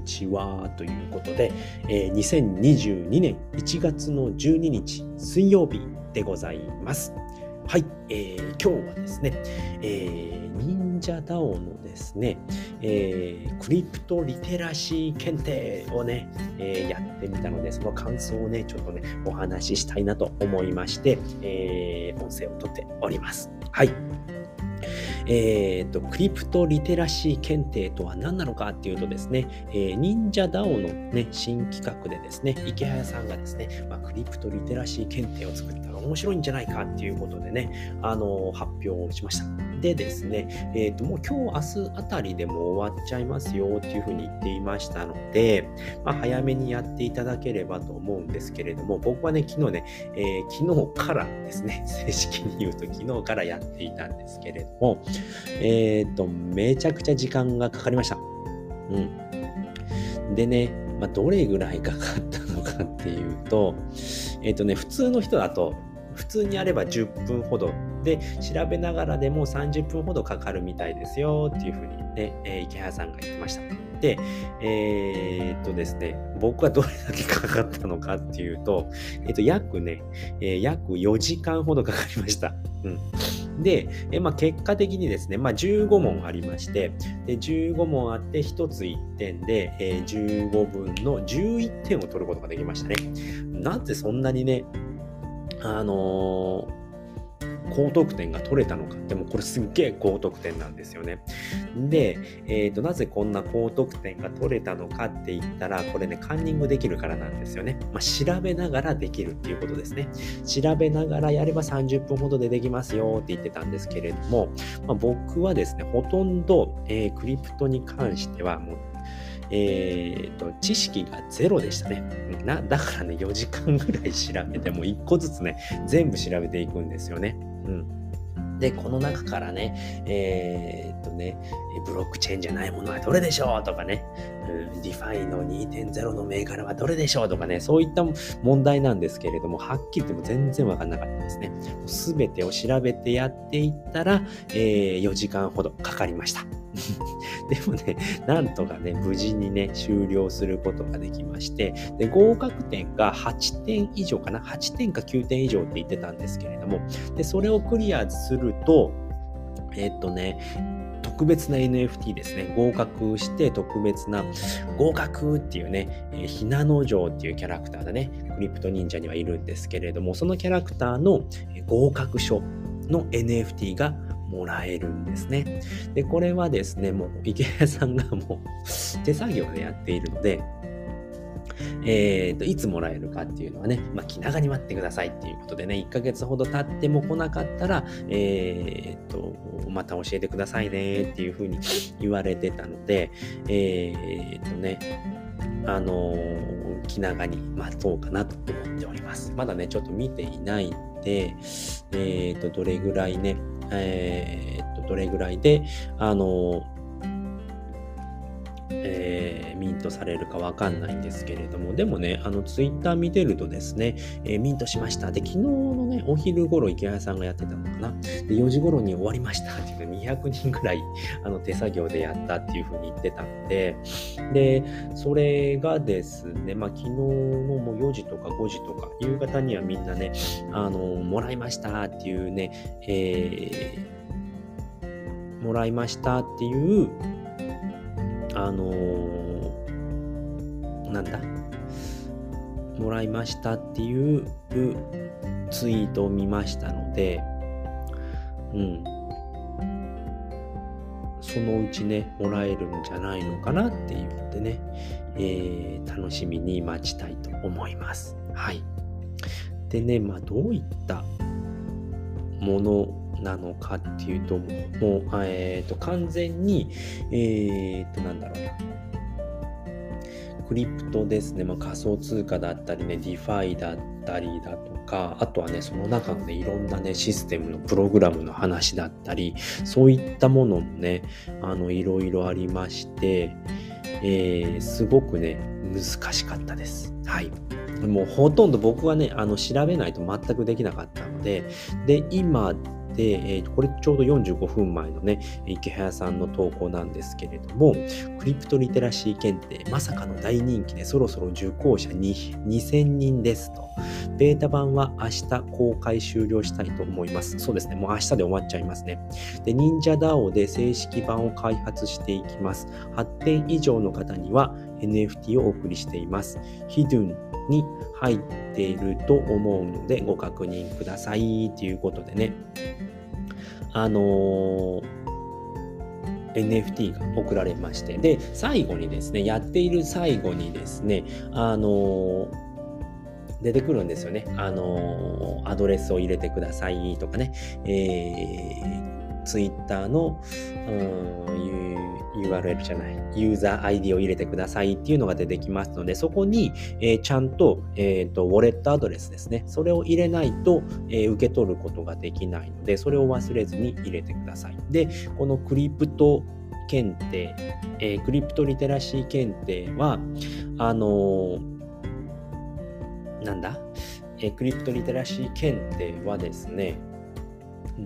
にちは。ということで、えー、2022年1月の12日水曜日でございます。はい、えー、今日はですね、えー、忍者 DAO のですね、えー、クリプトリテラシー検定をね、えー、やってみたので、その感想をね、ちょっとね、お話ししたいなと思いまして、えー、音声をとっております。はい。えーと、クリプトリテラシー検定とは何なのかっていうとですね、えー、忍者 DAO の、ね、新企画でですね、池早さんがですね、まあ、クリプトリテラシー検定を作ったら面白いんじゃないかっていうことでね、あのー、発表しました。でですね、えっ、ー、と、もう今日、明日あたりでも終わっちゃいますよっていうふうに言っていましたので、まあ、早めにやっていただければと思うんですけれども、僕はね、昨日ね、えー、昨日からですね、正式に言うと昨日からやっていたんですけれども、えっ、と、めちゃくちゃ時間がかかりました。うん。でね、まあ、どれぐらいかかったのかっていうと、えっ、とね、普通の人だと、普通にやれば10分ほどで調べながらでも30分ほどかかるみたいですよっていうふうにね、えー、池原さんが言ってました。で、えー、っとですね、僕はどれだけかかったのかっていうと、えー、っと、約ね、えー、約4時間ほどかかりました。うん。で、えまあ、結果的にですね、まあ、15問ありまして、で15問あって1つ1点で、え15分の11点を取ることができましたね。なんでそんなにね、あのー高得点が取れたのかでもこれすっげえ高得点なんですよね。で、えーと、なぜこんな高得点が取れたのかって言ったらこれねカンニングできるからなんですよね。まあ、調べながらできるっていうことですね。調べながらやれば30分ほどでできますよって言ってたんですけれども、まあ、僕はですねほとんど、えー、クリプトに関してはもうえーと、知識がゼロでしたねな。だからね、4時間ぐらい調べて、もう1個ずつね、全部調べていくんですよね。うん。で、この中からね、えー、っとね、ブロックチェーンじゃないものはどれでしょうとかね、うん、 DeFi の2.0の銘柄はどれでしょうとかね、そういった問題なんですけれども、はっきり言っても全然わかんなかったですね。すべてを調べてやっていったら、えー、4時間ほどかかりました。でもね、なんとかね、無事にね、終了することができまして、で、合格点が8点以上かな ?8 点か9点以上って言ってたんですけれども、で、それをクリアすると、えっとね、特別な NFT ですね。合格して特別な合格っていうね、えー、ひなの城っていうキャラクターがね、クリプト忍者にはいるんですけれども、そのキャラクターの合格書の NFT がもらえるんですね。で、これはですね、もう池谷さんが もう手作業でやっているので、えーと、いつもらえるかっていうのはね、まあ、気長に待ってくださいっていうことでね、1ヶ月ほど経っても来なかったら、えーと、また教えてくださいねっていうふうに言われてたので、えーとね、あのー、気長に待とうかなと思っております。まだね、ちょっと見ていないんで、えーと、どれぐらいね、えー、っと、どれぐらいで、あの、えー、ミントされるかわかんないんですけれども、でもね、あの、ツイッター見てるとですね、えー、ミントしました。で、昨日のね、お昼頃池谷さんがやってたのかな。で、4時頃に終わりましたっていう200人ぐらい、あの、手作業でやったっていうふうに言ってたので、で、それがですね、まあ、昨日のもう4時か5時とか、夕方にはみんなね、あの、もらいましたっていうね、えー、もらいましたっていう、あのー、なんだ、もらいましたっていうツイートを見ましたので、うん。そのうちね、もらえるんじゃないのかなっていうのでね、えー、楽しみに待ちたいと思います。はい。でね、まあ、どういったものなのかっていうと、もう、えっ、ー、と、完全に、えっ、ー、と、なんだろうな。クリプトですね、まあ、仮想通貨だったりね、 DeFi だったりだとか、あとはね、その中のね、いろんなね、システムのプログラムの話だったり、そういったものもね、あの、いろいろありまして、えー、すごくね、難しかったです。はい。もうほとんど僕はね、あの調べないと全くできなかったので、で、今で、えー、とこれちょうど45分前のね、池早さんの投稿なんですけれども、クリプトリテラシー検定、まさかの大人気でそろそろ受講者に2000人ですと。ベータ版は明日公開終了したいと思います。そうですね、もう明日で終わっちゃいますね。で、忍者 DAO で正式版を開発していきます。8点以上の方には NFT をお送りしています。ヒドゥンに入っていると思うのでご確認くださいということでね。あのー NFT が送られまして、で、最後にですね、やっている最後にですね、あのー出てくるんですよね。あのアドレスを入れてくださいとかね、えー、Twitter の、URL じゃない、ユーザー ID を入れてくださいっていうのが出てきますので、そこに、えー、ちゃんと,、えーと、ウォレットアドレスですね。それを入れないと、えー、受け取ることができないので、それを忘れずに入れてください。で、このクリプト検定、えー、クリプトリテラシー検定は、あのなんだ、えー、クリプトリテラシー検定はですね、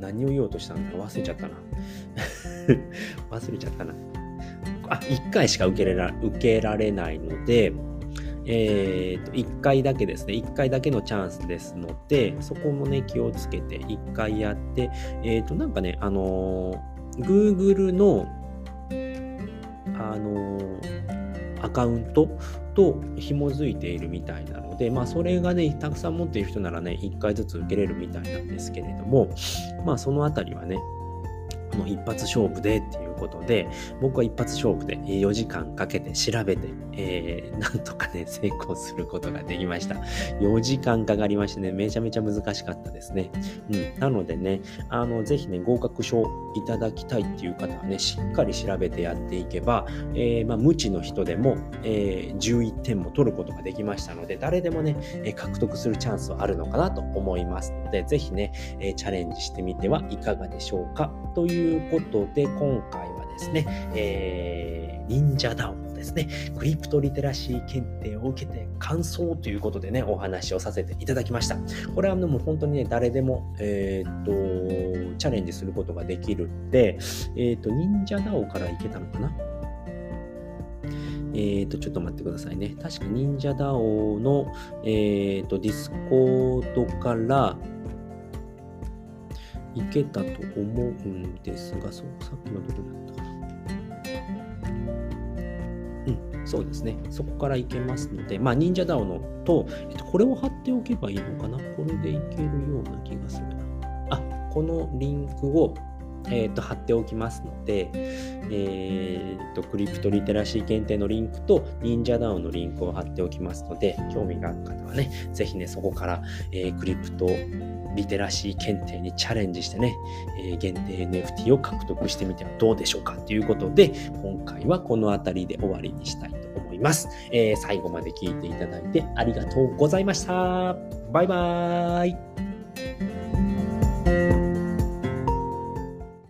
何を言おうとしたんだ忘れちゃったな。忘れちゃったな。あ、1回しか受けら受けられないので、えー、と1回だけですね、1回だけのチャンスですので、そこもね、気をつけて1回やって、えっ、ー、と、なんかね、あのー、Google の、あのー、アカウントと紐づいているみたいなので、まあ、それがね、たくさん持っている人ならね、1回ずつ受けれるみたいなんですけれども、まあ、そのあたりはね、の一発勝負でっていいうことで、僕は一発勝負で4時間かけて調べて、えー、なんとかね、成功することができました。4時間かかりましてね、めちゃめちゃ難しかったですね。うん。なのでね、あの、ぜひね、合格証いただきたいっていう方はね、しっかり調べてやっていけば、えー、まあ、無知の人でも、えー、11点も取ることができましたので、誰でもね、え獲得するチャンスはあるのかなと思いますので、ぜひね、えチャレンジしてみてはいかがでしょうか。ということで、今回はですね、えー、忍者ダウンですね、クリプトリテラシー検定を受けて感想ということでね、お話をさせていただきました。これはもう本当にね、誰でも、えー、っと、チャレンジすることができるんで、えー、っと、 Ninja DAO からいけたのかな？えっ、ー、と、ちょっと待ってくださいね。確か Ninja DAO の、えっ、ー、と、ディスコードから、いけたと思うんですが、そうさっきのどこだったかな。うん、そうですね。そこからいけますので、まあ、 Ninja DAO のと、えっと、これを貼っておけばいいのかな？これでいけるような気がするな。あ、このリンクを、えー、と貼っておきますので、えー、とクリプトリテラシー検定のリンクと Ninja DAO のリンクを貼っておきますので、興味がある方はね、ぜひね、そこから、えー、クリプトリテラシー検定にチャレンジしてね、えー、限定 NFT を獲得してみてはどうでしょうかということで、今回はこの辺りで終わりにしたいと思います。えー、最後まで聞いていただいてありがとうございました。バイバーイ。